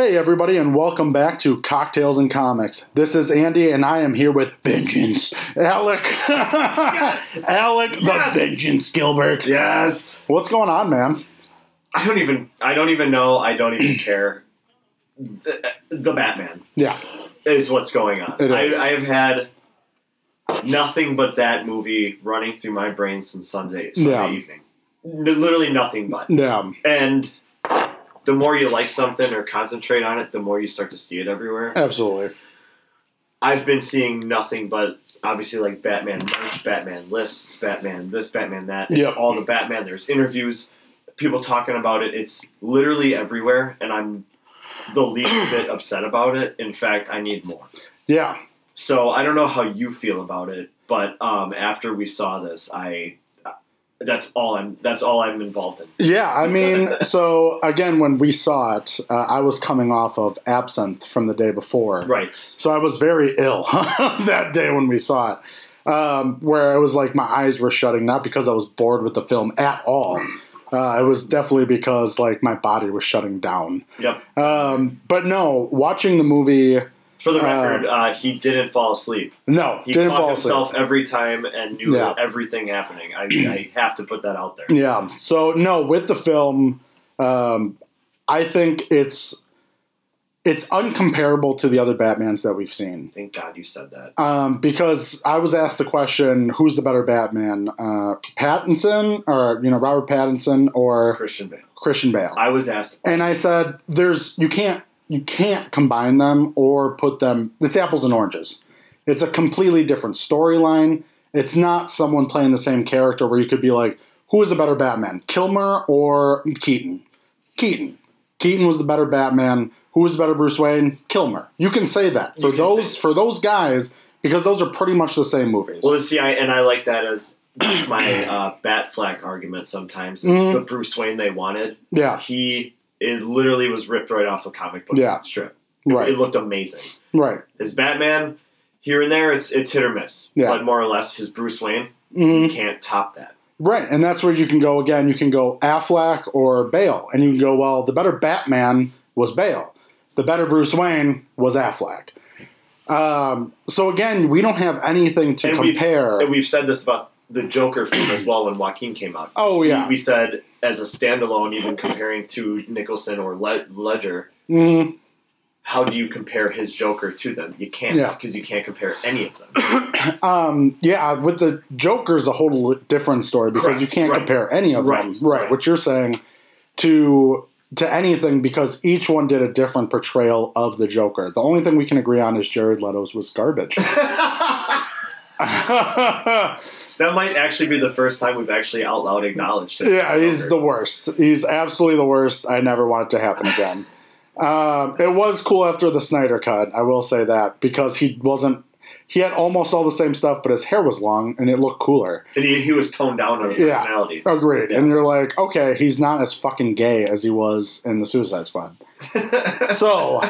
Hey, everybody, and welcome back to Cocktails and Comics. This is Andy, and I am here with Vengeance. Alec. Alec Yes. the Vengeance Gilbert. Yes. What's going on, man? I don't even. I don't even know. I don't even care. The, the Batman Yeah. is what's going on. It I, I've had nothing but that movie running through my brain since Sunday Sunday Yeah. evening. Literally nothing but. Yeah. And the more you like something or concentrate on it, the more you start to see it everywhere. Absolutely. I've been seeing nothing but obviously like Batman merch, Batman lists, Batman this, Batman that. It's Yep. all the Batman. There's interviews, people talking about it. It's literally everywhere, and I'm the least bit upset about it. In fact, I need more. Yeah. So I don't know how you feel about it, but um, after we saw this, I that's all I'm that's all I'm involved in. Yeah, I mean, so again, when we saw it, uh, I was coming off of absinthe from the day before. Right. So I was very ill that day when we saw it, um, where it was like my eyes were shutting, not because I was bored with the film at all. Uh, it was definitely because like my body was shutting down. Yep. Um, but no, watching the movie, For the Uh, record, uh, he didn't fall asleep. no, He didn't caught fall asleep. himself every time and knew Yeah. everything happening. I, I have to put that out there. Yeah. So no, with the film, um, I think it's it's uncomparable to the other Batmans that we've seen. Thank God you said that. Um, because I was asked the question, who's the better Batman, uh, Pattinson or you know Robert Pattinson or Christian Bale. Christian Bale? I was asked. And I said, there's you can't you can't combine them or put them. It's apples and oranges. It's a completely different storyline. It's not someone playing the same character where you could be like, who is a better Batman, Kilmer or Keaton? Keaton. Keaton was the better Batman. Who was the better Bruce Wayne? Kilmer. You can say that for those for those guys because those are pretty much the same movies. Well, see, I, and I like that as that's my uh, Batfleck argument. Sometimes is Mhm. the Bruce Wayne they wanted. yeah, He it literally was ripped right off a comic book Yeah. strip. It, right, it looked amazing. right. His Batman here and there, it's it's hit or miss. Yeah. But more or less, his Bruce Wayne Mhm. you can't top that. Right, and that's where you can go again. You can go Affleck or Bale, and you can go, well, the better Batman was Bale, the better Bruce Wayne was Affleck. Um, so again, we don't have anything to And we've- compare. And we've said this about the Joker film as well when Joaquin came out. oh yeah, We, we said as a standalone, even comparing to Nicholson or Le- Ledger, Mhm. how do you compare his Joker to them? You can't Yeah. because you can't compare any of them. um, yeah. With the Joker's a whole different story because Correct, you can't right. compare any of Right, them. Right, right. what you're saying to to anything because each one did a different portrayal of the Joker. The only thing we can agree on is Jared Leto's was garbage. That might actually be the first time we've actually out loud acknowledged it. Yeah, he's the worst. He's absolutely the worst. I never want it to happen again. um, it was cool after the Snyder cut. I will say that because he wasn't. He had almost all the same stuff, but his hair was long and it looked cooler. and he, he was toned down on his Yeah. personality. Agreed. And you're like, okay, he's not as fucking gay as he was in the Suicide Squad. So,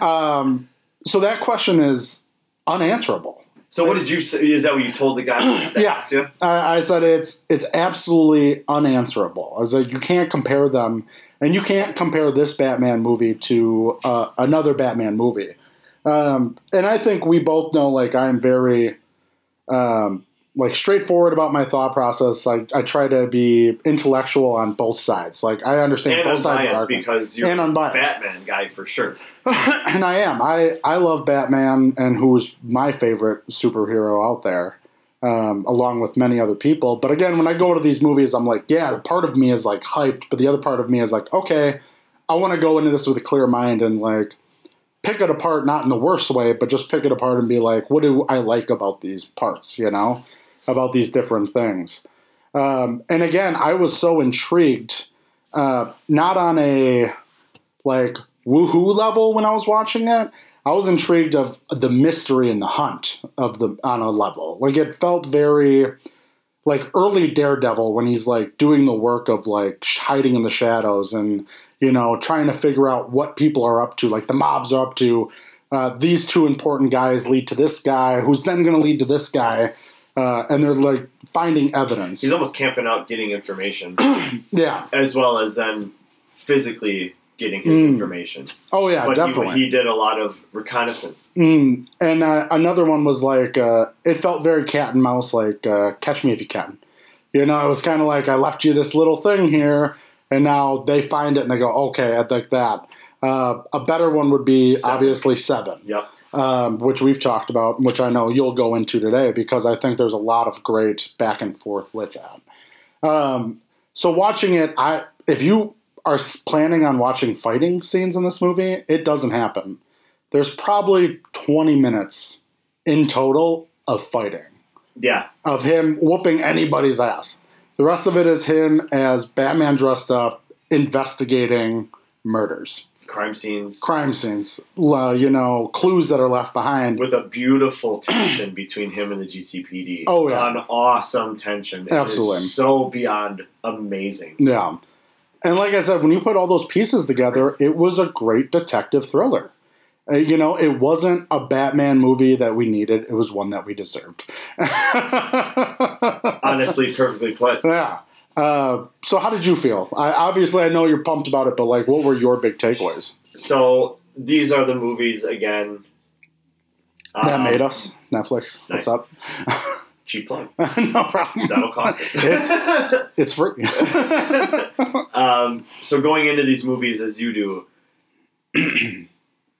um, so that question is unanswerable. So what did you say? Is that what you told the guy that Yeah. I, I said it's it's absolutely unanswerable. I was like, you can't compare them, and you can't compare this Batman movie to uh, another Batman movie. Um, and I think we both know, like, I'm very um, like straightforward about my thought process. Like, I try to be intellectual on both sides. Like, I understand And both sides of the argument. because you're And unbiased. a Batman guy for sure. and I am. I, I love Batman, and who's my favorite superhero out there, um, along with many other people. But again, when I go to these movies, I'm like, yeah, part of me is like hyped, but the other part of me is like, okay, I want to go into this with a clear mind and like pick it apart, not in the worst way, but just pick it apart and be like, what do I like about these parts, you know, about these different things. Um, and again, I was so intrigued, uh, not on a like woohoo level when I was watching it. I was intrigued of the mystery and the hunt of the on a level. Like it felt very like early Daredevil when he's like doing the work of like hiding in the shadows and you know trying to figure out what people are up to, like the mobs are up to. Uh, these two important guys lead to this guy, who's then going to lead to this guy, uh, and they're like finding evidence. He's almost camping out, getting information, yeah, as well as then physically getting his Mm. information. Oh yeah, but definitely. He, he did a lot of reconnaissance. Mm, and uh, another one was like uh, it felt very cat and mouse, like uh, Catch Me If You Can. You know, it was kind of like I left you this little thing here, and now they find it and they go, okay, I'd like that. Uh, a better one would be Seven. obviously Seven, Yep. Um, which we've talked about, which I know you'll go into today because I think there's a lot of great back and forth with that. Um, so watching it, I if you are planning on watching fighting scenes in this movie, it doesn't happen. There's probably 20 minutes in total of fighting, Yeah. of him whooping anybody's ass. The rest of it is him as Batman dressed up, investigating murders, Crime scenes crime scenes, uh, you know, clues that are left behind. with a beautiful tension between him and the GCPD. Oh, yeah. An awesome tension. Absolutely. so beyond amazing. Yeah. And like I said, when you put all those pieces together, it was a great detective thriller. Uh, you know, it wasn't a Batman movie that we needed, it was one that we deserved. Honestly, perfectly put. Yeah. Uh, so, how did you feel? I, obviously, I know you're pumped about it, but like, what were your big takeaways? So these are the movies again. that um, made us Netflix. nice. What's up? cheap plug. no problem. That'll cost us. It's, it's free. um, so going into these movies as you do,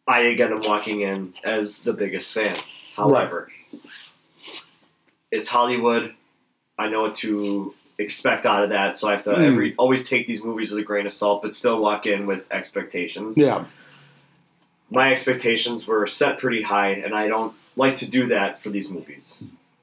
I again am walking in as the biggest fan. However, it's Hollywood. I know what to expect out of that, so I have to Mm. every always take these movies with a grain of salt, but still walk in with expectations. yeah. My expectations were set pretty high, and I don't like to do that for these movies,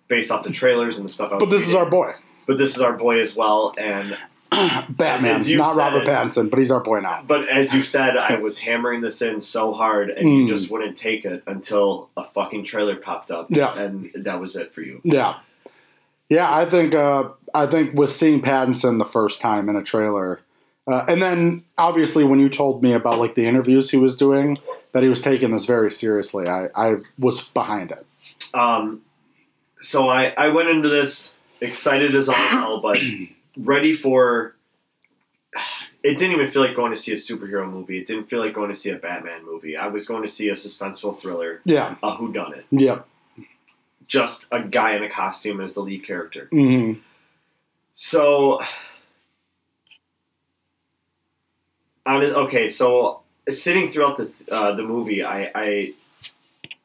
based off the trailers and the stuff. I But this is our boy. but this is our boy as well, and Batman. Not Robert Pattinson, but he's our boy now. But as you said, I was hammering this in so hard, and you Mm. just wouldn't take it until a fucking trailer popped up. Yeah. and that was it for you. Yeah, yeah. I think uh, I think with seeing Pattinson the first time in a trailer, uh, and then obviously when you told me about like the interviews he was doing, that he was taking this very seriously. I, I was behind it. Um, so I I went into this excited as all hell, but ready for. It didn't even feel like going to see a superhero movie. It didn't feel like going to see a Batman movie. I was going to see a suspenseful thriller, Yeah. a whodunit. Yep. Just a guy in a costume as the lead character. hmm So, on it- okay, so sitting throughout the uh, the movie, I, I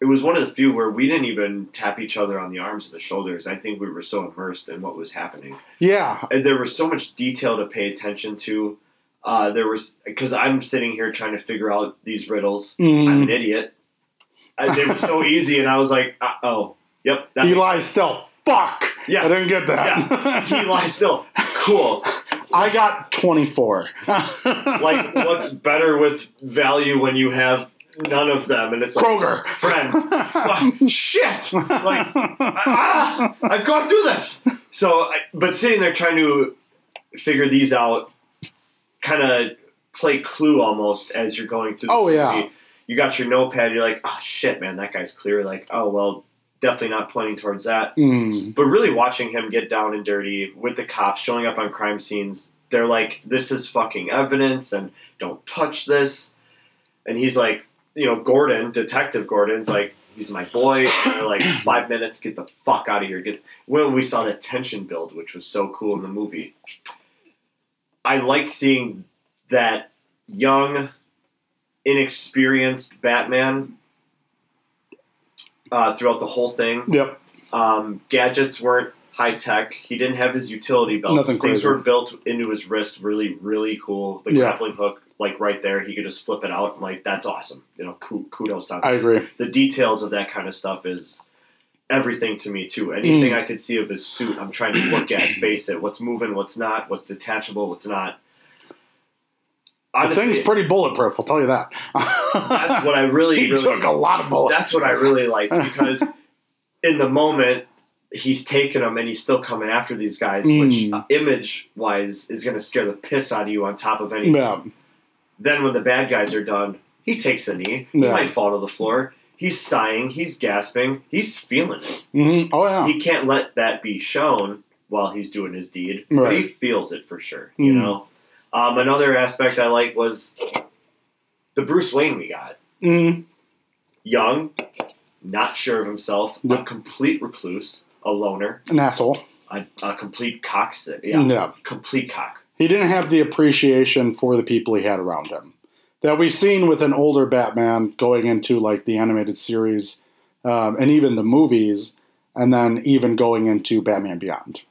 it was one of the few where we didn't even tap each other on the arms or the shoulders. I think we were so immersed in what was happening, Yeah. and there was so much detail to pay attention to. Uh, there was because I'm sitting here trying to figure out these riddles. I'm Mhm. an idiot. Uh, they were so easy, and I was like, "Oh, yep, that He still. Fuck. Yeah. I didn't get that. Yeah, he lies still. Cool. I got 24. like what's better with value when you have none of them and it's like Kroger. friends Fuck, shit like ah, i've gone through this so I, but sitting there trying to figure these out kind of play clue almost as you're going through Oh, yeah. you got your notepad you're like oh shit man that guy's clear like oh well definitely not pointing towards that Mm. but really watching him get down and dirty with the cops showing up on crime scenes, they're like, this is fucking evidence and don't touch this. And he's like, you know, Gordon, Detective Gordon's like, he's my boy. And they're like, five minutes, get the fuck out of here. Get when we saw that tension build, which was so cool in the movie. I like seeing that young, inexperienced Batman uh, throughout the whole thing. Yep. Um, gadgets weren't high tech. He didn't have his utility belt. Nothing Things crazy. were built into his wrist, really, really cool. The Yeah. grappling hook, like right there, he could just flip it out. Like that's awesome. You know, kudos on I agree. the details of that kind of stuff is everything to me too. Anything Mm. I could see of his suit, I'm trying to look at, base it. What's moving, what's not, what's detachable, what's not. The Honestly, thing's pretty bulletproof, I'll tell you that. that's what I really, he really took a lot of bullets. that's what I really liked because in the moment he's taking them and he's still coming after these guys, which Mm. uh, image wise is going to scare the piss out of you. On top of anything, Yeah. then when the bad guys are done, he takes a knee. He might fall to the floor. He's sighing. He's gasping. He's feeling it. hmm Oh, yeah. He can't let that be shown while he's doing his deed, but Right. he feels it for sure. You Mm. know. Um, another aspect I like was the Bruce Wayne we got. Mm, Young, not sure of himself, a complete recluse, a loner, an asshole. a, a complete. Yeah, yeah. complete cock. He didn't have the appreciation for the people he had around him that we've seen with an older Batman going into like the animated series um, and even the movies, and then even going into Batman Beyond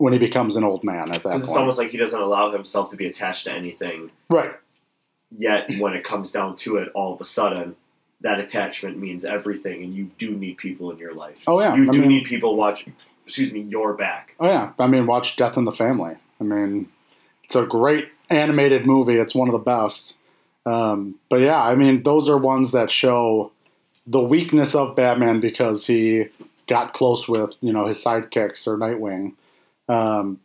when he becomes an old man at that 'Cause It's almost like he doesn't allow himself to be attached to anything. right. Yet when it comes down to it, all of a sudden, that attachment means everything, and you do need people in your life. Oh yeah. you I do mean, need people watching. Excuse me, your back. oh yeah. I mean, watch Death in the Family. I mean, it's a great animated movie. It's one of the best. Um, but yeah, I mean, those are ones that show the weakness of Batman because he got close with you know his sidekicks or Nightwing. Um,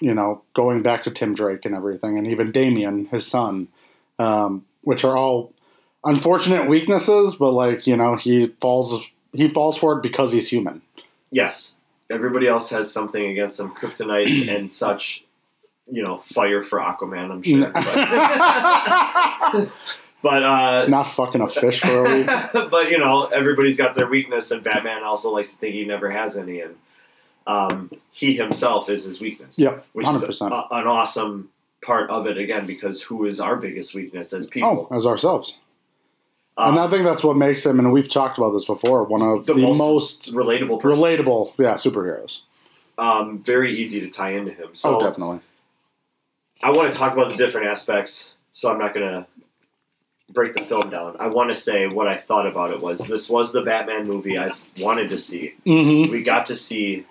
you know, going back to Tim Drake and everything, and even Damian, his son, um, which are all unfortunate weaknesses. But like you know, he falls he falls for it because he's human. Yes, everybody else has something against him, kryptonite and such. You know, fire for Aquaman. I'm sure. But, but uh, Not fucking a fish for a week. but you know, everybody's got their weakness, and Batman also likes to think he never has any, and um, he himself is his weakness. Yep, which hundred is percent. a- an awesome part of it again because who is our biggest weakness as Oh, people? as ourselves. Uh, and I think that's what makes him, and we've talked about this before, one of The the, most most, relatable, person. relatable, yeah, superheroes. um, very easy to tie into him. So oh, definitely. I want to talk about the different aspects, so I'm not going to break the film down. I want to say what I thought about it was this was the Batman movie I wanted to see. Mm-hmm. We got to see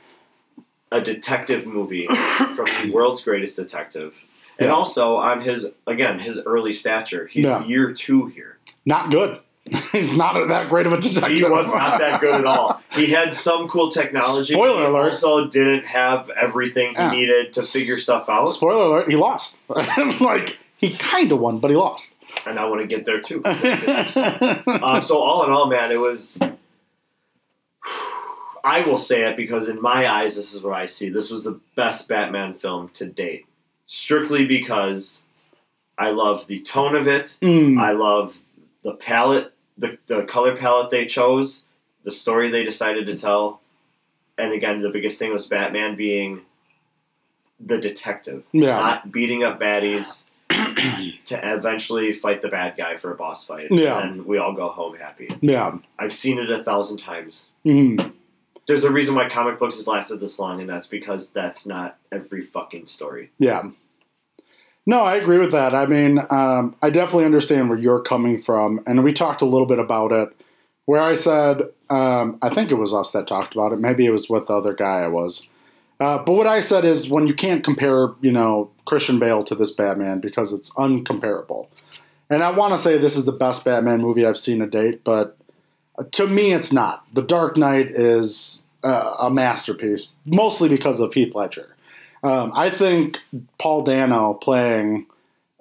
a detective movie from the world's greatest detective. And Yeah. also on his again his early stature, he's Yeah. year two here. Not good. He's not that great of a detective. He was not that good at all. He had some cool technology. Spoiler he alert. Also, didn't have everything he Yeah. needed to figure stuff out. Spoiler alert: He lost. like he kind of won, but he lost. And I want to get there too. um, so all in all, man, it was. I will say it because in my eyes, this is what I see. This was the best Batman film to date, strictly because I love the tone of it. Mm. I love the palette, the the color palette they chose, the story they decided to tell, and again, the biggest thing was Batman being the detective, yeah, not beating up baddies. to eventually fight the bad guy for a boss fight. Yeah. And we all go home happy. yeah. I've seen it a thousand times. Mm. There's a reason why comic books have lasted this long, and that's because that's not every fucking story. Yeah. No, I agree with that. I mean, um, I definitely understand where you're coming from, and we talked a little bit about it. Where I said, um, I think it was us that talked about it. Maybe it was with the other guy I was. Uh, but what I said is, when you can't compare, you know, Christian Bale to this Batman because it's uncomparable. And I want to say this is the best Batman movie I've seen to date, but to me, it's not. The Dark Knight is uh, a masterpiece, mostly because of Heath Ledger. Um, I think Paul Dano playing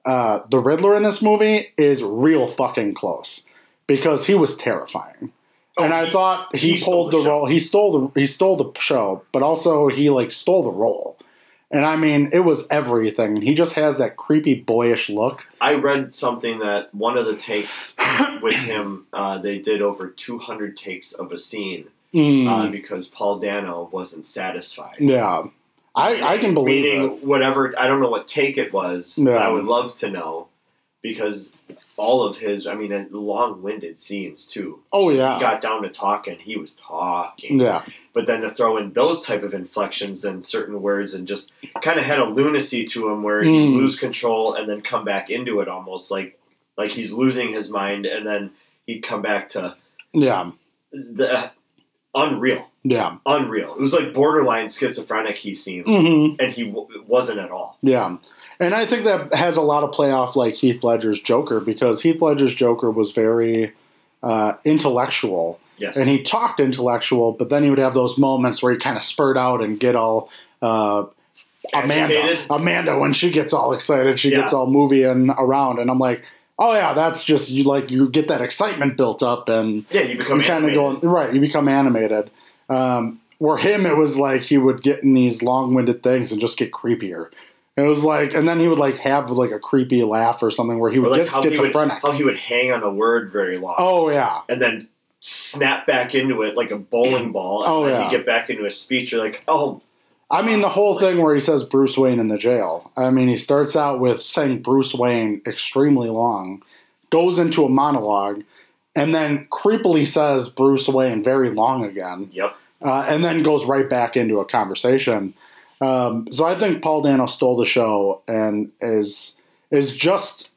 uh, the Riddler in this movie is real fucking close because he was terrifying. and Oh, I he- thought he, he stole pulled the the, role. He stole the he stole the show, but also he like stole the role. And I mean, it was everything. And he just has that creepy boyish look. I read something that one of the takes with him, uh, they did over 200 takes of a scene Mm, uh, because Paul Dano wasn't satisfied. yeah, I I can believe Meaning, it. whatever, I don't know what take it was. Yeah. I would love to know because all of his, I mean, long winded scenes too. Oh He yeah, got down to talking, he was talking. yeah, But then to throw in those type of inflections and certain words and just kind of had a lunacy to him where he'd Mm. lose control and then come back into it almost like like he's losing his mind and then he'd come back to yeah, the unreal, yeah. unreal. It was like borderline schizophrenic he seemed, hmm and he w- wasn't at all. Yeah. And I think that has a lot of play off like Heath Ledger's Joker because Heath Ledger's Joker was very uh, intellectual Yes, and he talked intellectual, but then he would have those moments where he kind of spurt out and get all uh, Amanda. Agitated? Amanda, when she gets all excited, she gets all movie and around, and I'm like, oh yeah, that's just you like you get that excitement built up and yeah, you become kind of animated. going right. You become animated. Um, where him, it was like he would get in these long-winded things and just get creepier. It was like, and then he would like have like a creepy laugh or something where he Or would like get how he would, schizophrenic. how he would hang on a word very long. oh yeah, and then snap back into it like a bowling ball. And Oh, then yeah. you get back into a speech. You're like, oh, I mean the whole thing where he says Bruce Wayne in the jail. I mean he starts out with saying Bruce Wayne extremely long, goes into a monologue, and then creepily says Bruce Wayne very long again. yep. uh, and then goes right back into a conversation. Um, so I think Paul Dano stole the show and is is just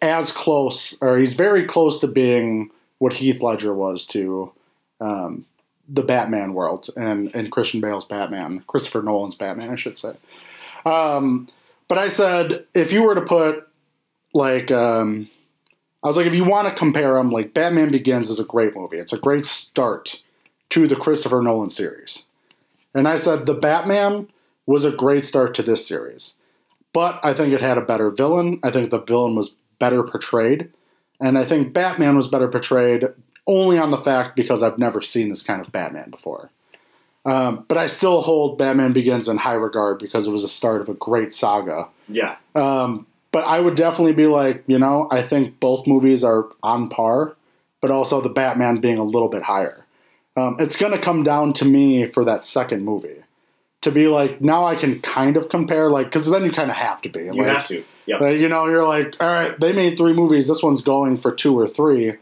as close, or he's very close to being what Heath Ledger was to um, the Batman world and, and Christian Bale's Batman, Christopher Nolan's Batman, I should say. Um, but I said if you were to put like um, I was like if you want to compare them, like Batman Begins is a great movie. It's a great start to the Christopher Nolan series. And I said the Batman was a great start to this series. But I think it had a better villain. I think the villain was better portrayed. And I think Batman was better portrayed only on the fact because I've never seen this kind of Batman before. Um, but I still hold Batman Begins in high regard because it was a start of a great saga. Yeah. Um, but I would definitely be like, you know, I think both movies are on par, but also the Batman being a little bit higher. Um, it's going to come down to me for that second movie to be like, now I can kind of compare, like, because then you kind of have to be. You like, have to. Yep. uh, you know, you're like, all right, they made three movies. This one's going for two or three.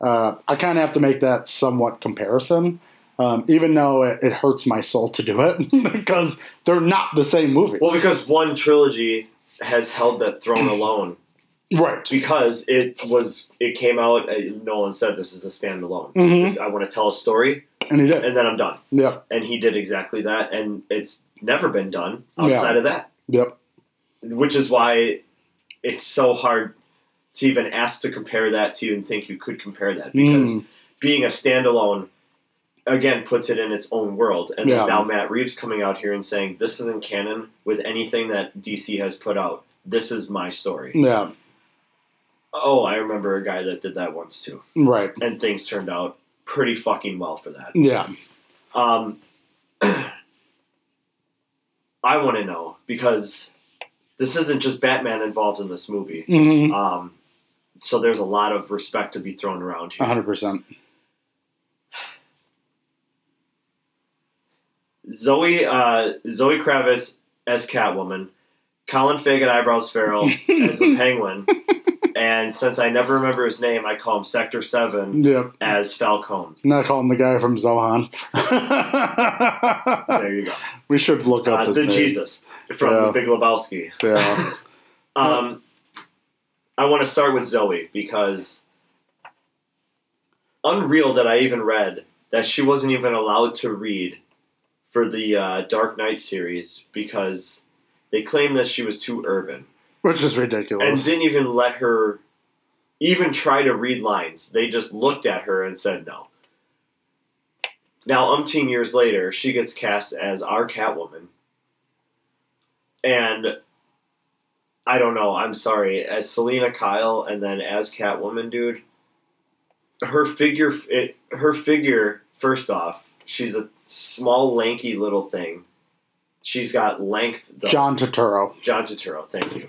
Uh, I kind of have to make that somewhat comparison, um, even though it, it hurts my soul to do it because they're not the same movie. Well, because one trilogy has held that throne alone right. because it was it came out. Uh, Nolan said this is a standalone. Mhm. This- I want to tell a story And he did. and then I'm done. Yep. And he did exactly that, and it's never been done outside of that. Yep. which is why it's so hard to even ask to compare that to you and think you could compare that because Mm. being a standalone again puts it in its own world and Yeah. then now matt reeves coming out here and saying this isn't canon with anything that dc has put out this is my story Yeah. Oh i remember a guy that did that once too Right. and things turned out pretty fucking well for that Yeah. um, i want to know because this isn't just batman involved in this movie Mm-hmm. Um, so there's a lot of respect to be thrown around here. hundred percent. Zoe uh, Zoe Kravitz as Catwoman, Colin Fagan eyebrows Farrell as the Penguin, and since I never remember his name, I call him Sector Seven Yep. as Falcone. Not calling the guy from Zohan. There you go. we should look up Uh, his the name. Jesus from Yeah. The Big Lebowski. Yeah. Um, I want to start with Zoe because unreal that I even read that she wasn't even allowed to read for the uh, Dark Knight series because they claimed that she was too urban Which is ridiculous. and didn't even let her even try to read lines. They just looked at her and said no. Now, umpteen years later, she gets cast as our Catwoman. And I don't know, I'm sorry, as Selina Kyle and then as Catwoman, dude, her figure, it, her figure, first off, she's a small, lanky little thing. She's got length. though. John Turturro. John Turturro, thank you.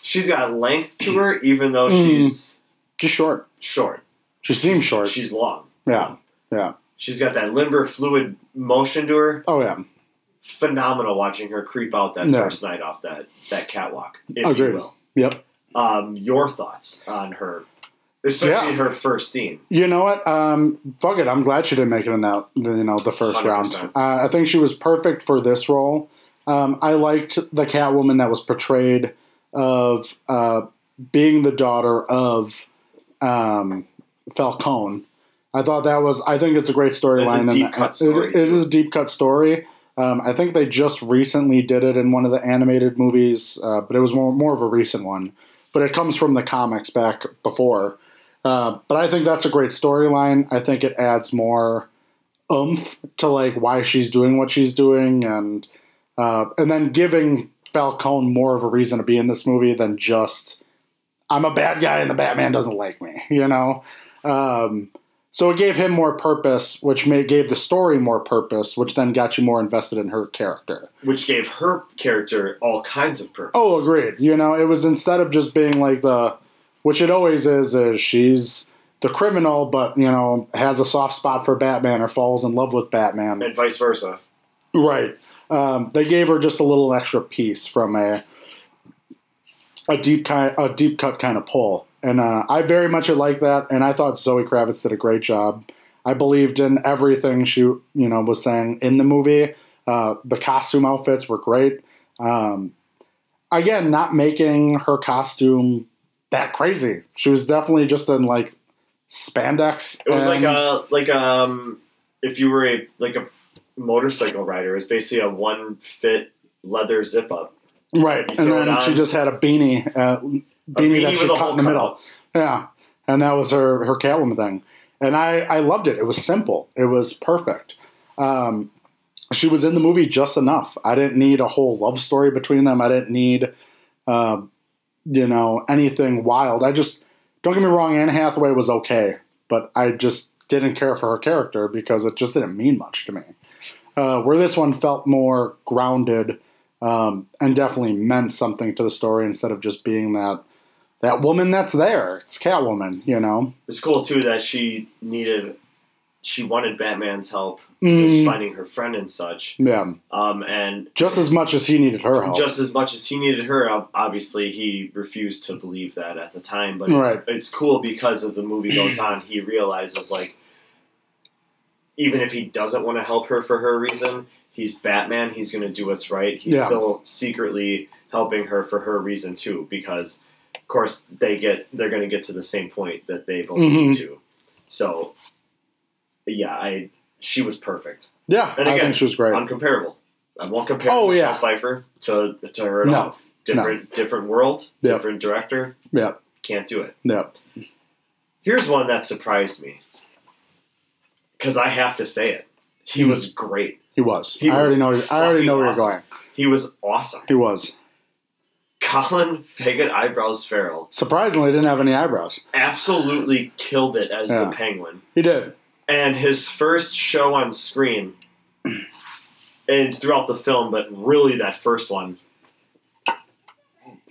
She's got length to her, even though Mm. she's Just short. short. She seems short. She's long. Yeah. Yeah. She's got that limber, fluid motion to her. Oh yeah. Phenomenal watching her creep out that Yeah. first night off that, that catwalk, if Agreed. you will. Yep. Um, your thoughts on her, especially Yeah. her first scene. You know what? Um, fuck it. I'm glad she didn't make it in that. You know, the first round. 100%. Uh, I think she was perfect for this role. Um, I liked the Catwoman that was portrayed of uh, being the daughter of um, Falcone. I thought that was. I think it's a great storyline. It's a and deep cut it- it is a deep cut story. Um, I think they just recently did it in one of the animated movies, uh, but it was more, more of a recent one. But it comes from the comics back before. Uh, but I think that's a great storyline. I think it adds more oomph to like why she's doing what she's doing, and uh, and then giving Falcone more of a reason to be in this movie than just I'm a bad guy and the Batman doesn't like me. You know. Um, So it gave him more purpose, which made, gave the story more purpose, which then got you more invested in her character. which gave her character all kinds of purpose. Oh, agreed. You know, it was instead of just being like the, which it always is, is she's the criminal, but you know has a soft spot for Batman or falls in love with Batman. and vice versa. Right. Um, they gave her just a little extra piece from a a deep kind, a deep cut kind of pull, and uh, I very much like that. And I thought Zoe Kravitz did a great job. I believed in everything she, you know, was saying in the movie. Uh, the costume outfits were great. Um, again, not making her costume that crazy. She was definitely just in like spandex. It was like a like um if you were a like a motorcycle rider, it was basically a one fit leather zip up. Right, and then she just had a beanie, uh, beanie, beanie that she cut in the middle. Yeah, and that was her her Catwoman thing, and I I loved it. It was simple. It was perfect. Um, she was in the movie just enough. I didn't need a whole love story between them. I didn't need, uh, you know, anything wild. I just don't get me wrong. Anne Hathaway was okay, but I just didn't care for her character because it just didn't mean much to me. Uh, where this one felt more grounded um, and definitely meant something to the story instead of just being that that woman that's there. It's Catwoman, you know. It's cool too that she needed she wanted Batman's help Mm. finding her friend and such. Yeah, Um and just as much as he needed her help. just as much as he needed her, obviously he refused to believe that at the time. But it's, Right. it's cool because as the movie goes on, he realizes like even if he doesn't want to help her for her reason, he's Batman. He's going to do what's right. He's Yeah. still secretly helping her for her reason too, because of course they get they're going to get to the same point that they both Mhm. need to. So yeah, I she was perfect, yeah, And I again, think she was great. uncomparable. I won't compare Oh, Michelle yeah. Pfeiffer to to her at No, all. Different different world, Yep. different director. Yep. Can't do it. yeah, Here's one that surprised me because I have to say it. He Hmm. was great. he was. He I already know. I already know where fucking you're going. He was awesome. He was. Colin Faggot Eyebrows Farrell Surprisingly, didn't have any eyebrows. absolutely killed it as Yeah. the Penguin. He did. And his first show on screen, and throughout the film, but really that first one,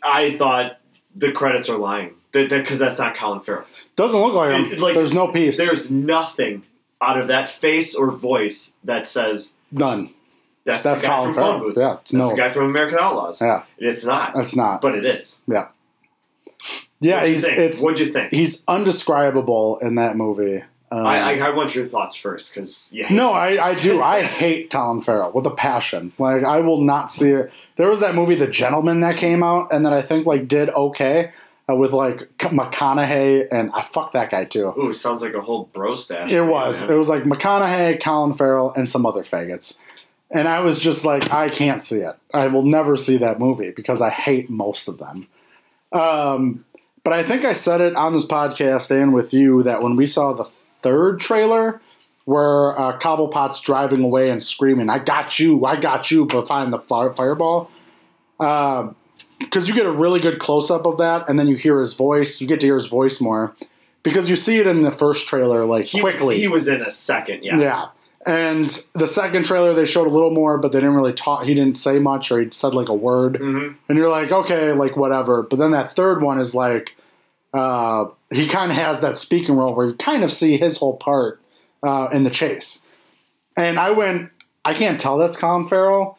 I thought the credits are lying because that's not Colin Farrell. Doesn't look like him. It- like, There's no piece. There's nothing out of that face or voice that says none. that's, That's the guy Colin from Phone Farrell. Booth. Yeah, it's That's no. the guy from American Outlaws. Yeah, It's not, that's not. but it is. Yeah, What'd you he's it's What'd you think? he's undescribable in that movie. Um, I, I, I want your thoughts first because yeah, No, I, I do. I hate Colin Farrell with a passion. Like I will not see it. There was that movie, The Gentleman, that came out, and that I think like did okay uh, with like McConaughey, and I fuck that guy too. Ooh, sounds like a whole bro stash. It was. It was like McConaughey, Colin Farrell, and some other faggots. And I was just like, I can't see it. I will never see that movie because I hate most of them. Um, but I think I said it on this podcast and with you that when we saw the third trailer where uh, Cobblepot's driving away and screaming, I got you, I got you, behind the fire, fireball. Because you get a really good close up of that, and then you hear his voice. You get to hear his voice more because you see it in the first trailer like he was, quickly. he was in a second. Yeah. Yeah. And the second trailer, they showed a little more, but they didn't really talk. He didn't say much, or he said like a word, Mhm. and you're like, okay, like whatever. But then that third one is like, uh, he kind of has that speaking role where you kind of see his whole part uh, in the chase. And I went, I can't tell that's Colin Farrell,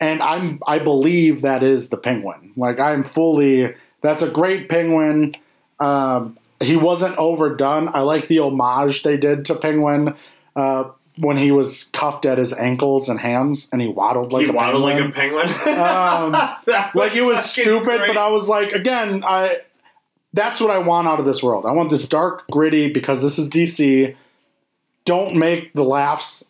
and I'm I believe that is the Penguin. Like I'm fully, that's a great Penguin. Um, he wasn't overdone. I like the homage they did to Penguin. Uh, when he was cuffed at his ankles and hands, and he waddled like he a waddled penguin. like a penguin. Um, like it was stupid, great. but I was like, again, I that's what I want out of this world. I want this dark, gritty because this is DC. Don't make the laughs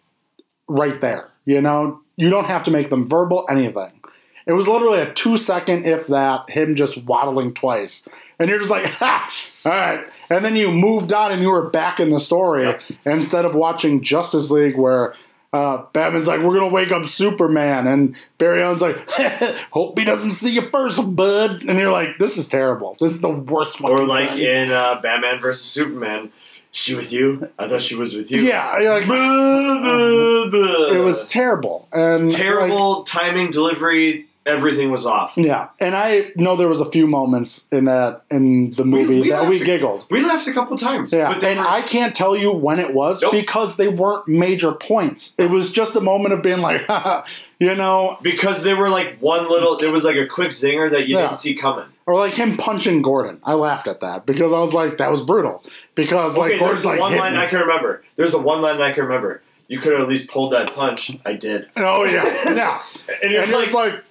right there. You know, you don't have to make them verbal, anything. It was literally a two second, if that, him just waddling twice. And you're just like, ha! All right. And then you moved on and you were back in the story Yep. instead of watching Justice League where uh, Batman's like, we're to wake up Superman. And Barry Allen's like, hope he doesn't see you first, bud. And you're like, this is terrible. This is the worst or like in uh, Batman versus Superman, She with you? I thought she was with you. Yeah, you're like, it it was terrible and like, terrible timing, delivery. Everything was off. yeah, and I know there was a few moments in that in the movie we that we laughed- giggled. We laughed a couple times. Yeah, and were- I can't tell you when it was Nope. because they weren't major points. It was just a moment of being like, you know, because they were like one little. There was like a quick zinger that you Yeah. didn't see coming. or like him punching Gordon. I laughed at that because I was like, that was brutal. Because like Gordon's there's like, one line me. I can remember. There's a one line I can remember. You could have at least pulled that punch. I did. oh yeah, yeah, And you're and like, it's like.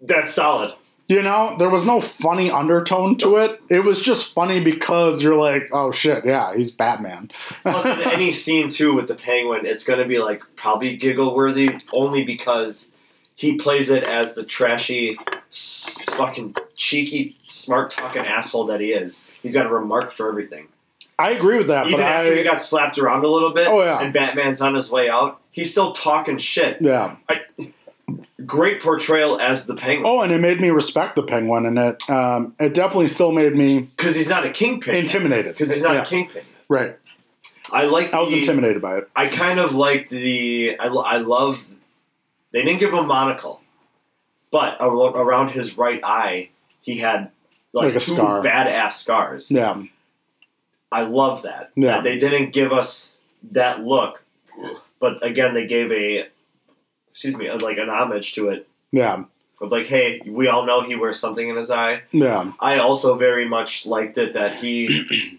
That's solid. You know, there was no funny undertone to it. It was just funny because you're like, oh shit, yeah, he's Batman. Plus, in any scene too with the penguin, it's going to be like probably giggle worthy only because he plays it as the trashy, fucking cheeky, smart talking asshole that he is. He's got a remark for everything. I agree with that, Even after he got slapped around a little bit, Oh, yeah. and Batman's on his way out, he's still talking shit. yeah. Great portrayal as the penguin Oh, and it made me respect the penguin, and it um, it definitely still made me because he's not a kingpin. intimidated. Because he's not Yeah, a kingpin. right. I like. I was the- intimidated by it. I kind of liked the. I, I love. They didn't give him a monocle, but around his right eye, he had like, Like a two scar. badass scars. Yeah, I love that. Yeah. That They didn't give us that look, but again, they gave a. Excuse me, like an homage to it. yeah, Of like, hey, we all know he wears something in his eye. yeah, I also very much liked it that he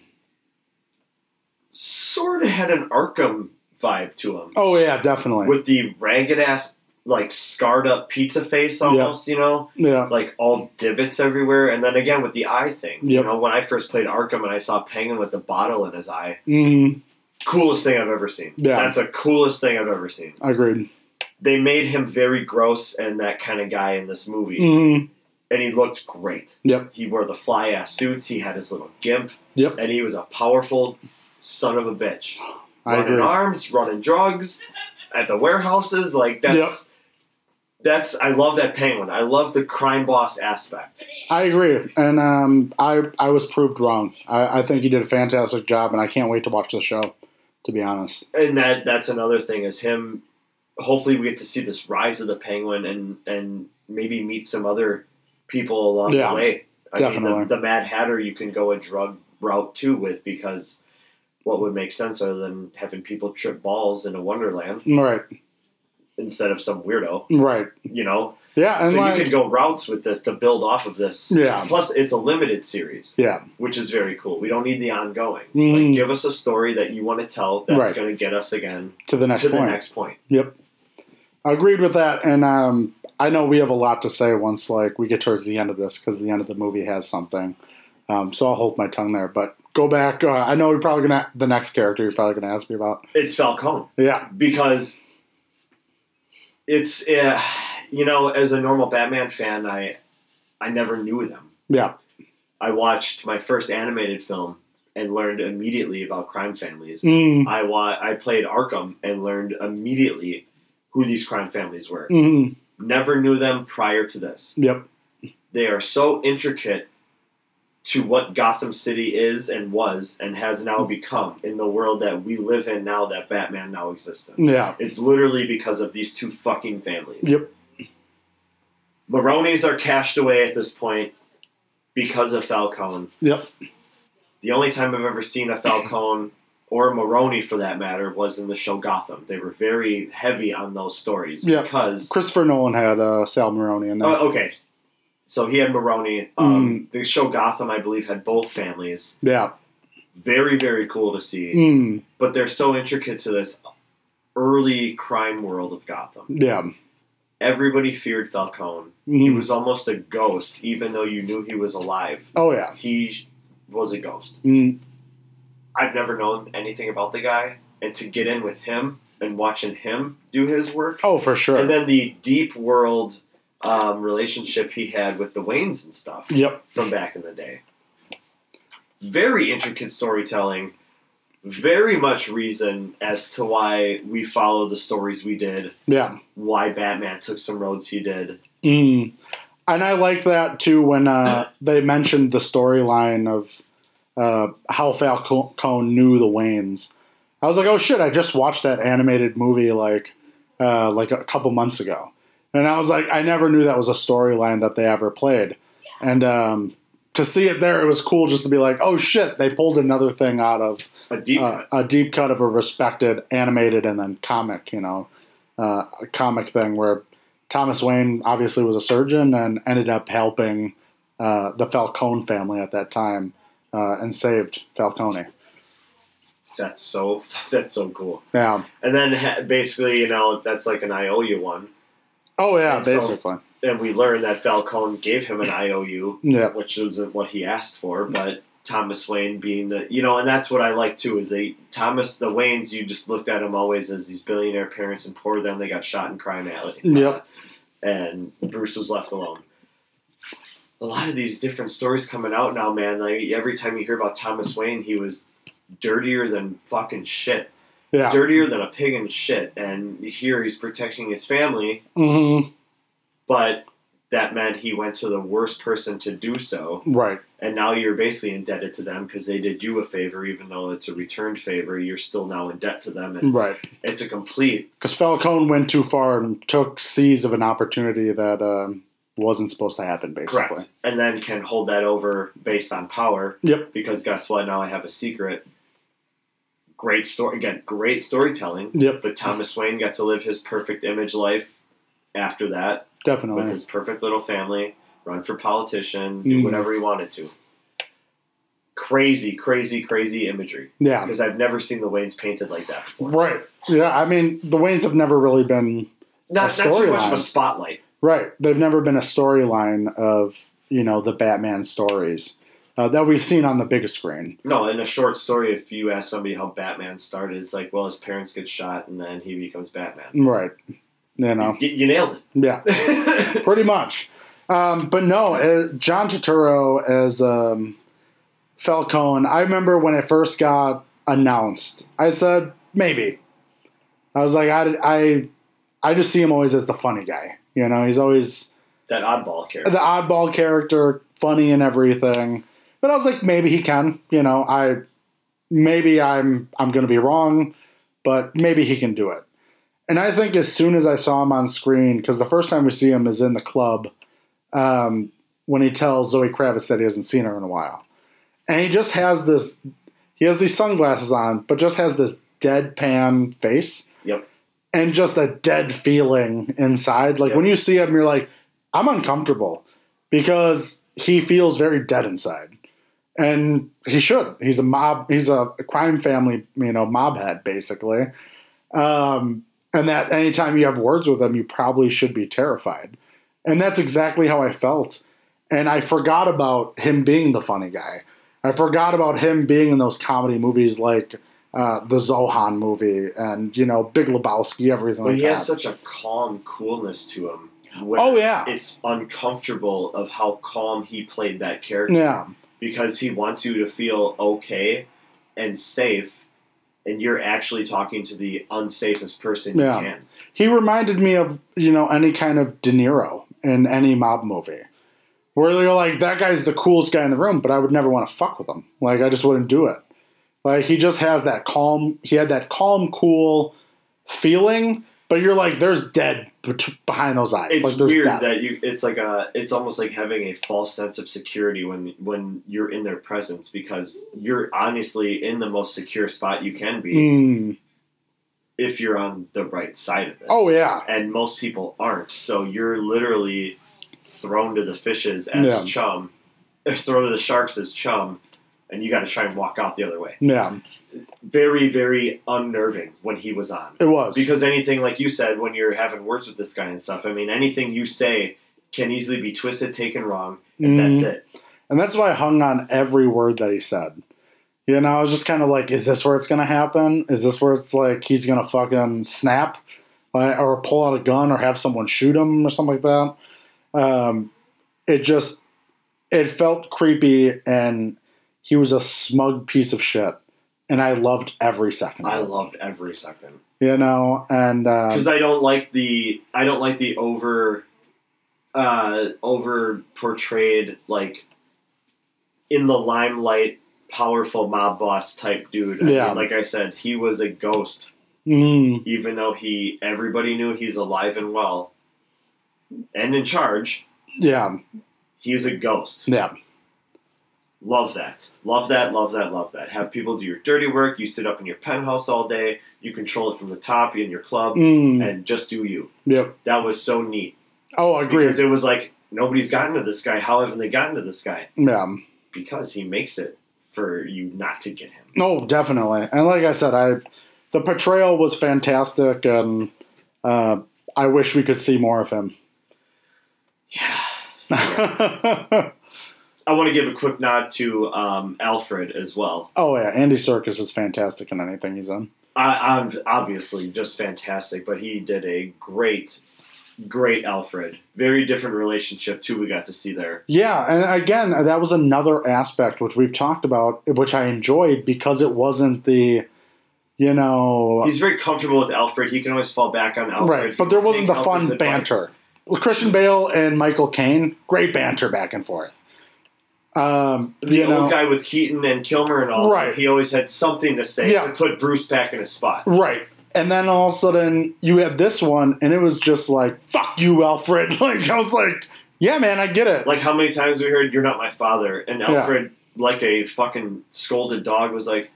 sort of had an Arkham vibe to him. oh yeah, definitely. with the ragged ass like scarred up pizza face almost you know yeah, like all divots everywhere and then again with the eye thing you know when i first played arkham and i saw penguin with the bottle in his eye hmm coolest thing i've ever seen Yeah. that's the coolest thing i've ever seen I agreed. They made him very gross and that kind of guy in this movie hmm and he looked great Yep. he wore the fly ass suits he had his little gimp Yep. and he was a powerful son of a bitch I running agree. arms, running drugs at the warehouses. Like that's Yep. that's I love that penguin. I love the crime boss aspect. I agree, and um, I I was proved wrong. I, I think he did a fantastic job, and I can't wait to watch the show. To be honest, And that that's another thing is him. Hopefully, we get to see this rise of the penguin and and maybe meet some other people along Yeah, the way. I definitely. mean, the, the Mad Hatter you can go a drug route too with because what would make sense other than having people trip balls in a Wonderland right, instead of some weirdo, right, you know? yeah, and so like, you could go routes with this to build off of this. Yeah. Plus, it's a limited series, yeah, which is very cool. We don't need the ongoing. Mhm. Like, give us a story that you want to tell that's Right. going to get us again to the next to the point. next point. Yep, agreed with that, and um, I know we have a lot to say once like we get towards the end of this because the end of the movie has something. Um, so I'll hold my tongue there, but go back. Uh, I know you're probably gonna the next character you're probably gonna ask me about. It's Falcone Yeah, because it's uh, you know as a normal Batman fan, I I never knew them. yeah, I watched my first animated film and learned immediately about crime families. mm, I wa- I played Arkham and learned immediately who these crime families were. mm, Never knew them prior to this. yep, They are so intricate to what Gotham City is and was and has now become in the world that we live in now that Batman now exists in. yeah, It's literally because of these two fucking families. yep, Maronis are cashed away at this point because of Falcone. yep, The only time I've ever seen a Falcone or Maroni for that matter was in the show Gotham. They were very heavy on those stories Yeah. because Christopher Nolan had uh, Sal Maroni in there. Oh, okay. So he had Maroni. Mm. Um, The show Gotham, I believe, had both families. yeah, Very, very cool to see. mm, But they're so intricate to this early crime world of Gotham. yeah. Everybody feared Falcone. He mhm. was almost a ghost, even though you knew he was alive. Oh yeah. He was a ghost. I've never known anything about the guy, and to get in with him and watching him do his work, oh, for sure. and then the deep world um, relationship he had with the Waynes and stuff. yep. from back in the day. Very intricate storytelling, very much reason as to why we follow the stories we did, Yeah. why Batman took some roads he did. Mm. And I like that too when uh, they mentioned the storyline of uh, how Falcone knew the Waynes. I was like, oh shit! I just watched that animated movie like uh, like a couple months ago, and I was like, I never knew that was a storyline that they ever played, and um, to see it there, it was cool just to be like, oh shit! They pulled another thing out of A deep uh, cut. a deep cut of a respected animated and then comic, you know, uh, a comic thing where Thomas Wayne obviously was a surgeon and ended up helping uh, the Falcone family at that time uh, and saved Falcone. That's so that's so cool. Yeah. And then ha- basically, you know, that's like an IOU one, Oh yeah, And so- basically. and we learned that Falcone gave him an IOU, Yeah. which isn't what he asked for, but. Thomas Wayne being the you know, and that's what I like too is they Thomas the Waynes. You just looked at them always as these billionaire parents, and poor them they got shot in crime alley. Yep. and Bruce was left alone. A lot of these different stories coming out now, man. Like every time you hear about Thomas Wayne, he was dirtier than fucking shit, Yeah. dirtier than a pig in shit. And here he's protecting his family, hmm but that meant he went to the worst person to do so. Right. And now you're basically indebted to them because they did you a favor, even though it's a returned favor. You're still now in debt to them, and Right. it's a complete Because Falcone went too far and took seize of an opportunity that um, wasn't supposed to happen. Basically. correct. And then can hold that over based on power. Yep. because guess what? Now I have a secret. Great story again. Great storytelling. Yep. But Thomas Wayne got to live his perfect image life after that Definitely. with his perfect little family, run for politician, do mm-hmm. whatever he wanted to. Crazy, crazy, crazy imagery. Yeah. Because I've never seen the Waynes painted like that before. Right. Yeah. I mean, the Waynes have never really been Not, not too much of a spotlight. Right. They've never been a storyline of you know the Batman stories uh, that we've seen on the biggest screen. No, in a short story, if you ask somebody how Batman started, it's like, well, his parents get shot and then he becomes Batman. Right. You know. You, you nailed it. Yeah. Pretty much. Um, but no, uh, John Turturro as um, Falcone. I remember when it first got announced. I said maybe. I was like, I, I, I just see him always as the funny guy. You know, he's always that oddball character. the oddball character, funny and everything. But I was like, maybe he can. You know, I maybe I'm I'm going to be wrong, but maybe he can do it. And I think as soon as I saw him on screen, because the first time we see him is in the club, um, when he tells Zoe Kravitz that he hasn't seen her in a while, and he just has this, he has these sunglasses on, but just has this deadpan face. Yep. And just a dead feeling inside. Like Yep. when you see him, you're like, I'm uncomfortable because he feels very dead inside. And he should. He's a mob. He's a crime family, you know, mob head basically. Um, and that anytime you have words with him, you probably should be terrified. And that's exactly how I felt. And I forgot about him being the funny guy. I forgot about him being in those comedy movies like uh, the Zohan movie and you know Big Lebowski, everything But like he has such a calm coolness to him. Oh yeah, It's uncomfortable of how calm he played that character yeah, because he wants you to feel okay and safe, and you're actually talking to the unsafest person Yeah. you can. he reminded me of you know any kind of De Niro in any mob movie, where you're like that guy's the coolest guy in the room, but I would never want to fuck with him. Like I just wouldn't do it. Like he just has that calm. He had that calm, cool feeling, but you're like, there's dead behind those eyes. It's like there's weird death. that you. It's like a. It's almost like having a false sense of security when when you're in their presence because you're honestly in the most secure spot you can be Mm. if you're on the right side of it. Oh yeah, and most people aren't. So you're literally thrown to the fishes as Yeah. chum, thrown to the sharks as chum, and you got to try and walk out the other way. yeah, Very, very unnerving when he was on. it was. Because anything, like you said, when you're having words with this guy and stuff, I mean, anything you say can easily be twisted, taken wrong, and that's Mhm. it. And that's why I hung on every word that he said. You know, I was just kind of like, is this where it's going to happen? Is this where it's like he's going to fucking snap Like, or pull out a gun or have someone shoot him or something like that? Um, it just, it felt creepy and he was a smug piece of shit. And I loved every second. of I loved every second You know, and uh, because I don't like the I don't like the over, uh, over portrayed like in the limelight powerful mob boss type dude. I Yeah. mean, like I said, he was a ghost, Mm, even though he everybody knew he's alive and well and in charge. yeah, He's a ghost. yeah, Love that. Love that. Love that. Love that. Have people do your dirty work. You sit up in your penthouse all day. You control it from the top in your club, mm, and just do you. yep. That was so neat Oh, I agree. because it was like nobody's gotten to this guy. How haven't they gotten to this guy? Yeah. Because he makes it for you not to get him. No, definitely. And like I said, I the portrayal was fantastic, and uh, I wish we could see more of him. Yeah. I want to give a quick nod to um, Alfred as well. oh yeah, Andy Serkis is fantastic in anything he's in. I, I'm obviously just fantastic, but he did a great, great Alfred. Very different relationship too. We got to see there. Yeah, and again, that was another aspect which we've talked about, which I enjoyed because it wasn't the, you know, He's very comfortable with Alfred. He can always fall back on Alfred. right, but there wasn't the take fun advice. banter. Well, Christian Bale and Michael Caine, great banter back and forth. Um, The old know, guy with Keaton and Kilmer and all. Right. He always had something to say Yeah. to put Bruce back in his spot. Right. And then all of a sudden you had this one, and it was just like, fuck you, Alfred. Like, I was like, yeah, man, I get it. Like how many times we heard "You're not my father," and Yeah. Alfred, like a fucking scolded dog, was like,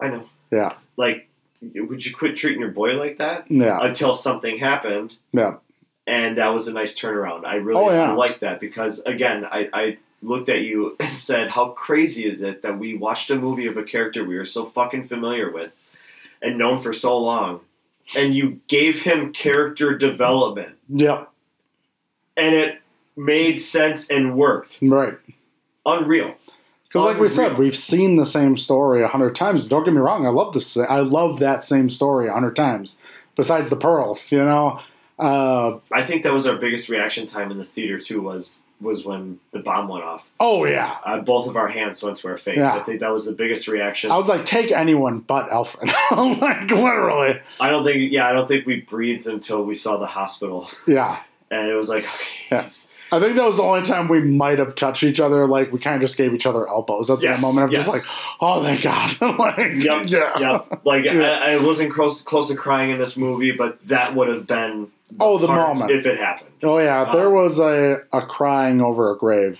"I know." Yeah. Like, would you quit treating your boy like that? Yeah. Until something happened, Yeah. and that was a nice turnaround. I really Oh, yeah. like that because again, I, I looked at you and said, "How crazy is it that we watched a movie of a character we were so fucking familiar with and known for so long, and you gave him character development, Yep. and it made sense and worked. Right. Unreal." Because, like we said, we've seen the same story a hundred times. Don't get me wrong, I love this. I love that same story a hundred times. Besides the pearls, you know. Uh, I think that was our biggest reaction time in the theater too. Was was when the bomb went off. oh yeah, Uh, both of our hands went to our face. Yeah. I think that was the biggest reaction. I was like, take anyone but Alfred. like literally, I don't think, yeah, I don't think we breathed until we saw the hospital, yeah. and it was like, okay, Yeah. I think that was the only time we might have touched each other. Like we kind of just gave each other elbows at Yes, that moment. of just yes. like, oh, thank God. like, Yep, yeah, yeah, like Yeah. I, I wasn't close close to crying in this movie, but that would have been Oh, the moment. if it happened. Oh yeah, if there Um, was a, a crying over a grave.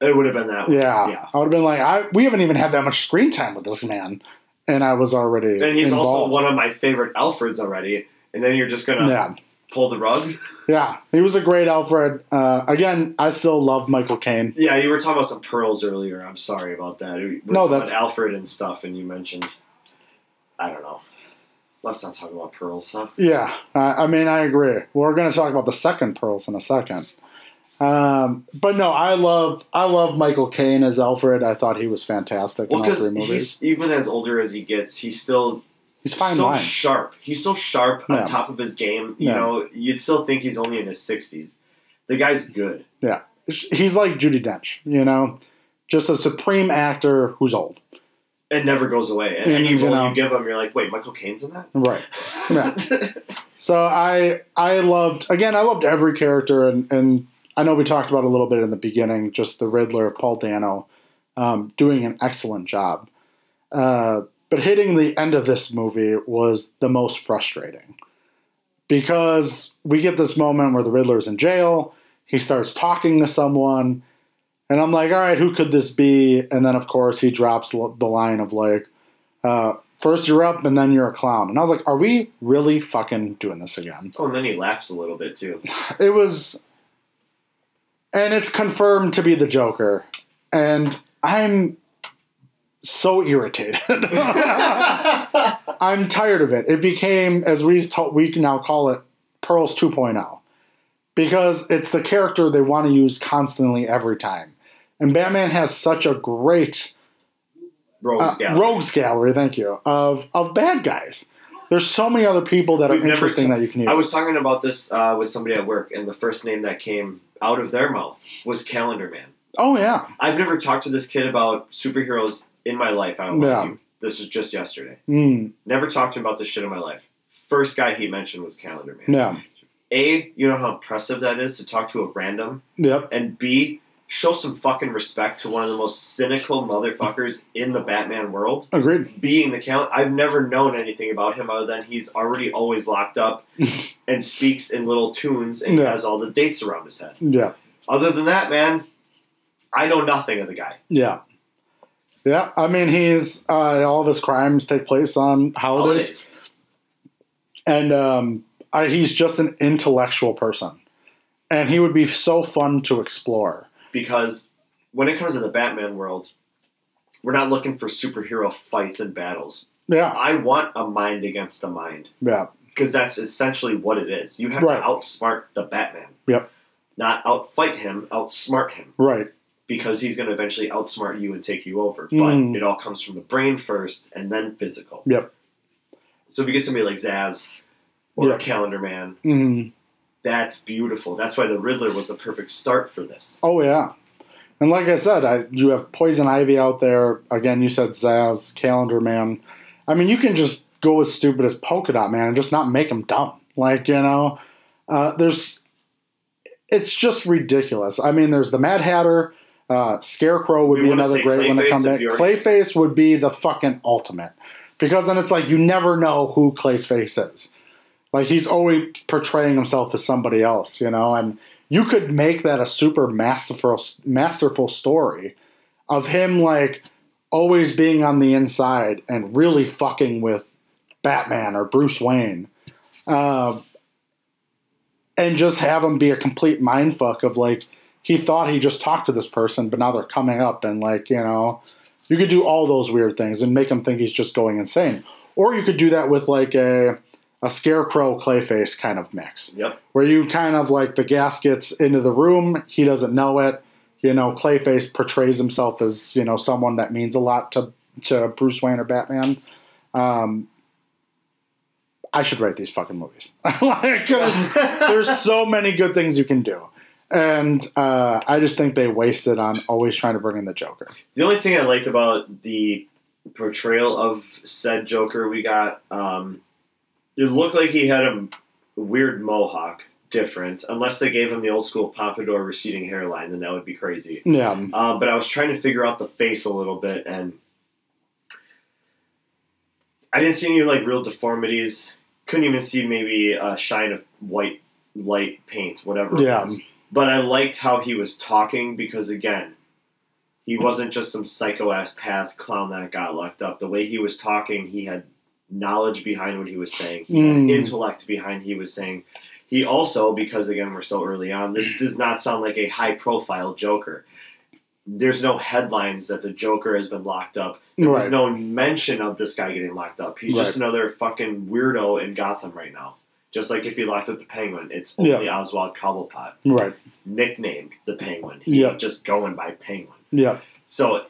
It would have been that. Yeah, yeah. I would have been like, I we haven't even had that much screen time with this man, and I was already. And he's also one of my favorite Alfreds already. And then you're just gonna Yeah, pull the rug. yeah, he was a great Alfred. Uh, again, I still love Michael Caine. Yeah, you were talking about some pearls earlier. I'm sorry about that. We were No, talking that's- about Alfred and stuff, and you mentioned, I don't know. Let's not talk about pearls, huh? Yeah, I I mean, I agree. We're going to talk about the second pearls in a second. Um, but no, I love I love Michael Caine as Alfred. I thought he was fantastic Well, in all three because movies. he's even as older as he gets, he's still He's fine so line. sharp. He's so sharp Yeah. on top of his game. You Yeah. know, you'd still think he's only in his sixties. The guy's good. Yeah, he's like Judi Dench, you know, just a supreme actor who's old. And never goes away. And Yeah, any you know. you give them, you're like, wait, Michael Caine's in that? Right. Yeah. So I I loved again I loved every character and and I know we talked about a little bit in the beginning just the Riddler of Paul Dano um, doing an excellent job, uh, but hitting the end of this movie was the most frustrating because we get this moment where the Riddler's in jail he starts talking to someone and I'm like all right who could this be and then of course he drops the line of like. Uh, First you're up and then you're a clown. And I was like, are we really fucking doing this again? oh, and then he laughs a little bit too. It was. And it's confirmed to be the Joker. And I'm so irritated. I'm tired of it. It became, as we, ta- we now call it, Pearls 2.0. Because it's the character they want to use constantly every time. And Batman has such a great Rogues uh, Gallery. rogues gallery, thank you, of of bad guys. There's so many other people that We've are interesting seen- that you can use. I was talking about this uh, with somebody at work, and the first name that came out of their mouth was Calendar Man. oh yeah, I've never talked to this kid about superheroes in my life. I don't Yeah. you. This was just yesterday. mm, Never talked to him about this shit in my life. First guy he mentioned was Calendar Man. yeah, A, you know how impressive that is to talk to a random, yep, and B, show some fucking respect to one of the most cynical motherfuckers in the Batman world. Agreed. Being the count, I've never known anything about him other than he's already always locked up and speaks in little tunes and Yeah. has all the dates around his head. Yeah. Other than that, man, I know nothing of the guy. Yeah. Yeah. I mean, he's uh, all of his crimes take place on holidays, Holidays. and um, I, he's just an intellectual person, and he would be so fun to explore. Because when it comes to the Batman world, we're not looking for superhero fights and battles. Yeah. I want a mind against a mind. Yeah. because that's essentially what it is. You have Right. to outsmart the Batman. Yep. Not outfight him, outsmart him, Right. because he's going to eventually outsmart you and take you over. Mm. But it all comes from the brain first, and then physical. Yep. So if you get somebody like Zsasz or Yep. Calendar Man, Mm. That's beautiful. That's why the Riddler was the perfect start for this. Oh yeah. And like I said, I, you have Poison Ivy out there. Again, you said Zsasz, Calendar Man. I mean, you can just go as stupid as Polka Dot Man and just not make him dumb. Like you know, uh, there's. It's just ridiculous. I mean, there's the Mad Hatter. Uh, Scarecrow would We be another great one to come back. Clayface would be the fucking ultimate because then it's like you never know who Clayface is. Like he's always portraying himself as somebody else, you know, and you could make that a super masterful masterful story of him like always being on the inside and really fucking with Batman or Bruce Wayne. Uh, and just have him be a complete mind fuck of like he thought he just talked to this person, but now they're coming up and like, you know, you could do all those weird things and make him think he's just going insane. Or you could do that with like a a scarecrow clayface kind of mix Yep. where you kind of like the gas gets into the room, he doesn't know it. You know, Clayface portrays himself as you know someone that means a lot to to Bruce Wayne or Batman. Um, I should write these fucking movies. Like, there's so many good things you can do, and uh, I just think they wasted on always trying to bring in the Joker. The only thing I liked about the portrayal of said Joker we got, um, it looked like he had a weird mohawk, different. Unless they gave him the old school pompadour receding hairline, then that would be crazy. Yeah, Uh, but I was trying to figure out the face a little bit, and I didn't see any like real deformities. Couldn't even see maybe a shine of white light paint, whatever. Yeah. It was. But I liked how he was talking because again, he wasn't just some psycho ass path clown that got locked up. The way he was talking, he had knowledge behind what he was saying. He Mm. had intellect behind he was saying. He also, because again we're so early on, this does not sound like a high profile Joker. There's no headlines that the Joker has been locked up. There's right. no mention of this guy getting locked up. He's just another fucking weirdo in Gotham right now. Just like if he locked up the Penguin, it's Yeah. only Oswald Cobblepot, right. nicknamed the Penguin. He Yeah. just going by Penguin. Yeah. So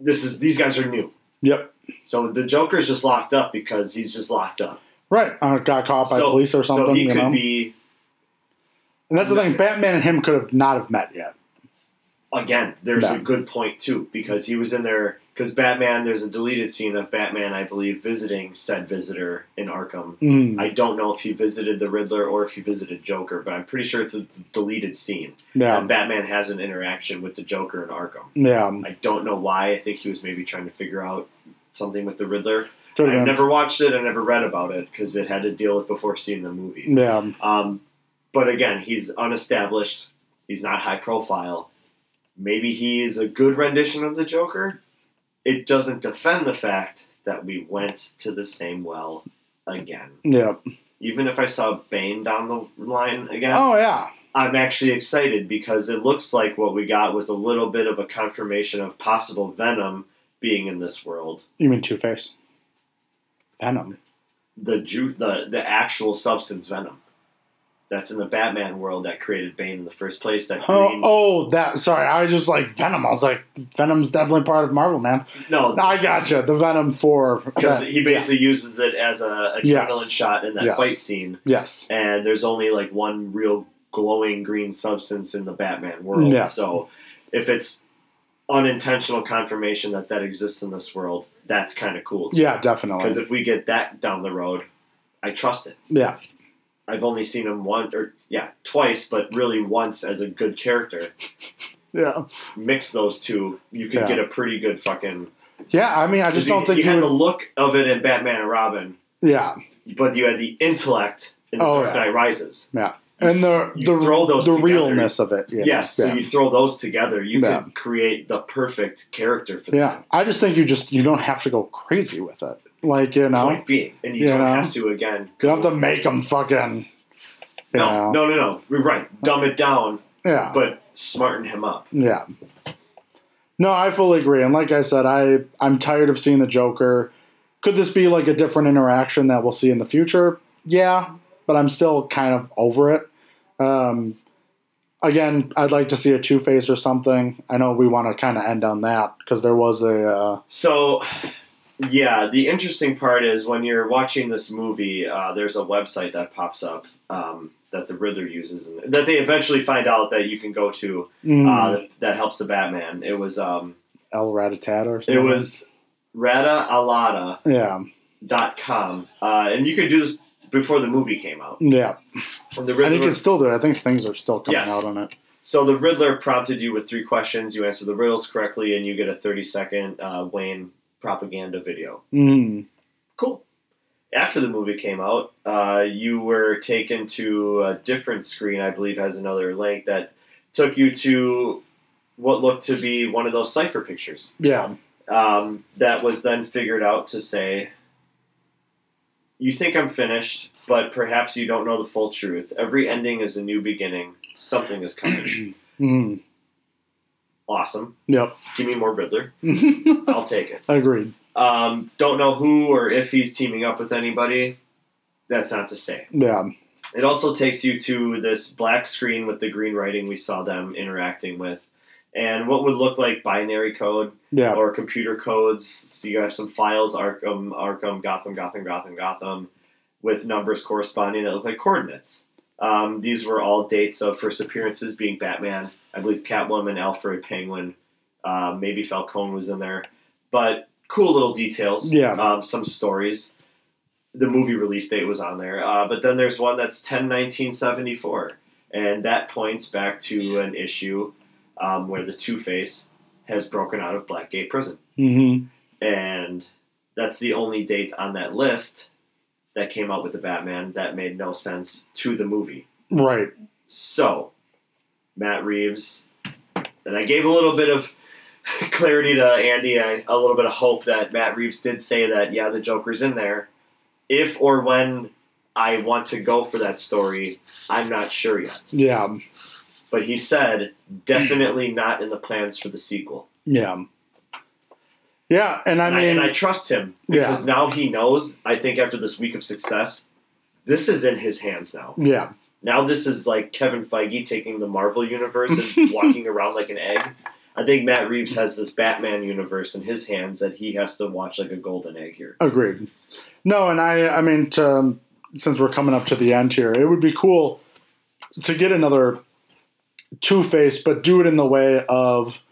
this is these guys are new. Yep. So the Joker's just locked up because he's just locked up. Right. Uh, got caught by so, police or something. So he you could know. be and that's the thing. Batman and him could have not have met yet. again. There's a good point too because he was in there. Because Batman, there's a deleted scene of Batman, I believe, visiting said visitor in Arkham. Mm. I don't know if he visited the Riddler or if he visited Joker, but I'm pretty sure it's a deleted scene. Yeah. And Batman has an interaction with the Joker in Arkham. Yeah. I don't know why. I think he was maybe trying to figure out something with the Riddler. Could I've never watched it. I never read about it because it had to deal with before seeing the movie. Yeah. Um, but again, he's unestablished. He's not high profile. Maybe he is a good rendition of the Joker. It doesn't defend the fact that we went to the same well again. Yeah. Even if I saw Bane down the line again, Oh yeah. I'm actually excited because it looks like what we got was a little bit of a confirmation of possible Venom being in this world. You mean Two Face? Venom. The ju- the the actual substance Venom. That's in the Batman world that created Bane in the first place. That Oh, green, oh, that. Sorry, I was just like Venom. I was like, Venom's definitely part of Marvel, man. no, I gotcha. The Venom for because he basically uses it as a adrenaline Yes. shot in that Yes. fight scene, yes, and there's only like one real glowing green substance in the Batman world. Yeah. So if it's unintentional confirmation that that exists in this world, that's kind of cool. yeah, definitely. Because if we get that down the road, I trust it. yeah, I've only seen him once, or yeah, twice, but really once as a good character. Yeah. mix those two, you could Yeah. get a pretty good fucking. Yeah, I mean, I just don't think you had would, the look of it in Batman and Robin, Yeah. but you had the intellect in Oh, Dark yeah. Knight Rises. Yeah. And the the, throw those the together. realness of it. Yes, Yeah. so you throw those together, you Yeah. could create the perfect character for them. yeah. I just think you just you don't have to go crazy with it. Like, you know, Point being, and you You don't know? have to again. you don't have to make them fucking No, know. no, no, no. We're right. Dumb it down, Yeah. but smarten him up. Yeah. No, I fully agree. And like I said, I I'm tired of seeing the Joker. Could this be like a different interaction that we'll see in the future? Yeah, but I'm still kind of over it. Um, again, I'd like to see a Two Face or something. I know we want to kind of end on that because there was a uh, So, yeah, the interesting part is when you're watching this movie, uh, there's a website that pops up um, that the Riddler uses, and that they eventually find out that you can go to mm, uh, that, that helps the Batman. It was um, El Ratatat or something. it was Rata radaalada.com, yeah, uh, and you could do this before the movie came out. yeah. And the And you Riddler, can still do it. I think things are still coming Yes. out on it. so the Riddler prompted you with three questions. You answer the riddles correctly, and you get a 30 second uh, Wayne propaganda video. Mm, Cool. After the movie came out, uh, you were taken to a different screen, I believe has another link that took you to what looked to be one of those cipher pictures. yeah, Um, that was then figured out to say, You think I'm finished, but perhaps you don't know the full truth. Every ending is a new beginning. Something is coming. mm, awesome. yep. Give me more Riddler. I'll take it. Agreed. Um, don't know who or if he's teaming up with anybody. That's not to say. Yeah, It also takes you to this black screen with the green writing we saw them interacting with, and what would look like binary code yeah, or computer codes. So you have some files: Arkham, Arkham, Gotham, Gotham, Gotham, Gotham, with numbers corresponding that look like coordinates. Um, these were all dates of first appearances, being Batman, I believe Catwoman, Alfred, Penguin, uh, maybe Falcone was in there, but cool little details. Yeah. Um, some stories. The movie release date was on there, uh, but then there's one that's 10 1974, and that points back to an issue um, where the Two Face has broken out of Blackgate Prison, hmm and that's the only date on that list that came out with the Batman that made no sense to the movie. right. So, Matt Reeves, and I gave a little bit of clarity to Andy, I, a little bit of hope that Matt Reeves did say that, yeah, the Joker's in there. If or when I want to go for that story, I'm not sure yet. Yeah, But he said, definitely hmm. not in the plans for the sequel. yeah, yeah. And I And I, mean, and I trust him because now he knows, I think after this week of success, this is in his hands now. yeah, Now this is like Kevin Feige taking the Marvel universe and walking around like an egg. I think Matt Reeves has this Batman universe in his hands that he has to watch like a golden egg here. agreed. No, and I, I mean, to, um, since we're coming up to the end here, it would be cool to get another Two Face, but do it in the way of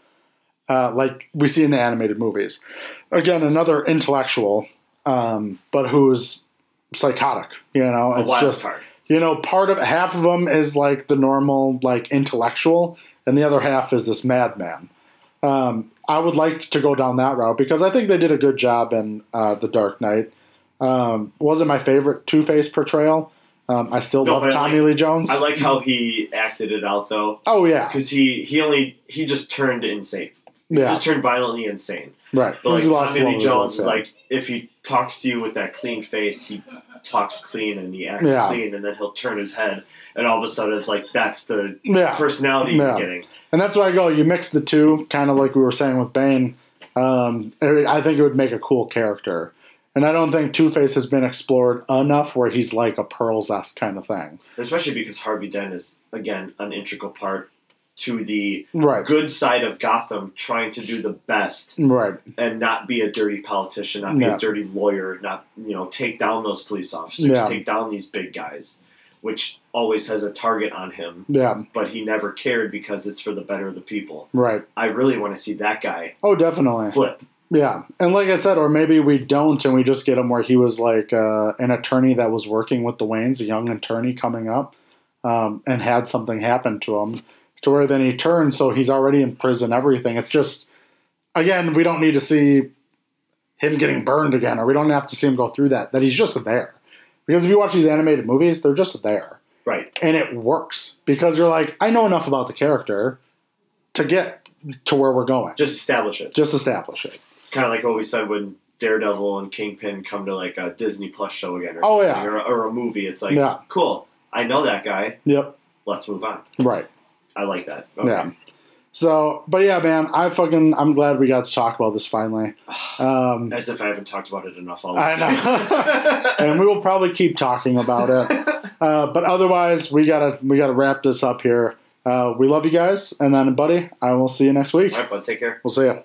uh, like we see in the animated movies. Again, another intellectual, um, but who's psychotic. You know, it's just card. you know, part of half of them is like the normal, like intellectual, and the other half is this madman. Um, I would like to go down that route because I think they did a good job in uh, The Dark Knight. Um, wasn't my favorite Two Face portrayal. Um, I still No, love Tommy Lee Jones. I like how he acted it out though, oh yeah, because he he only he just turned insane. He yeah, just turned violently insane. right. But like Tommy Lee Jones is like if he talks to you with that clean face, he talks clean and he acts Yeah. clean, and then he'll turn his head, and all of a sudden it's like that's the yeah. personality Yeah. you're getting. And that's why I go. You mix the two, kind of like we were saying with Bane. Um, I think it would make a cool character. And I don't think Two Face has been explored enough where he's like a Pearls esque kind of thing. especially because Harvey Dent is again an integral part to the Right. good side of Gotham, trying to do the best Right. and not be a dirty politician, not be Yeah. a dirty lawyer, not you know take down those police officers, Yeah. take down these big guys, which always has a target on him. Yeah. But he never cared because it's for the better of the people. Right. I really want to see that guy Oh, definitely. flip. Yeah. And like I said, or maybe we don't and we just get him where he was like uh, an attorney that was working with the Waynes, a young attorney coming up, um, and had something happen to him to where then he turns, so he's already in prison. Everything. It's just again, we don't need to see him getting burned again, or we don't have to see him go through that. That he's just there. Because if you watch these animated movies, they're just there, Right. and it works because you're like, I know enough about the character to get to where we're going. Just establish it. Just establish it. Kind of like what we said when Daredevil and Kingpin come to like a Disney Plus show again, or Oh, yeah. or, or a movie. It's like, Yeah. cool. I know that guy. Yep. Let's move on. Right. I like that. Yeah. So, but yeah, man, I fucking, I'm glad we got to talk about this finally. Um, As if I haven't talked about it enough all I know. and we will probably keep talking about it. Uh, but otherwise, we gotta we gotta wrap this up here. Uh, we love you guys, and then, buddy, I will see you next week. All right, bud. Take care. We'll see you.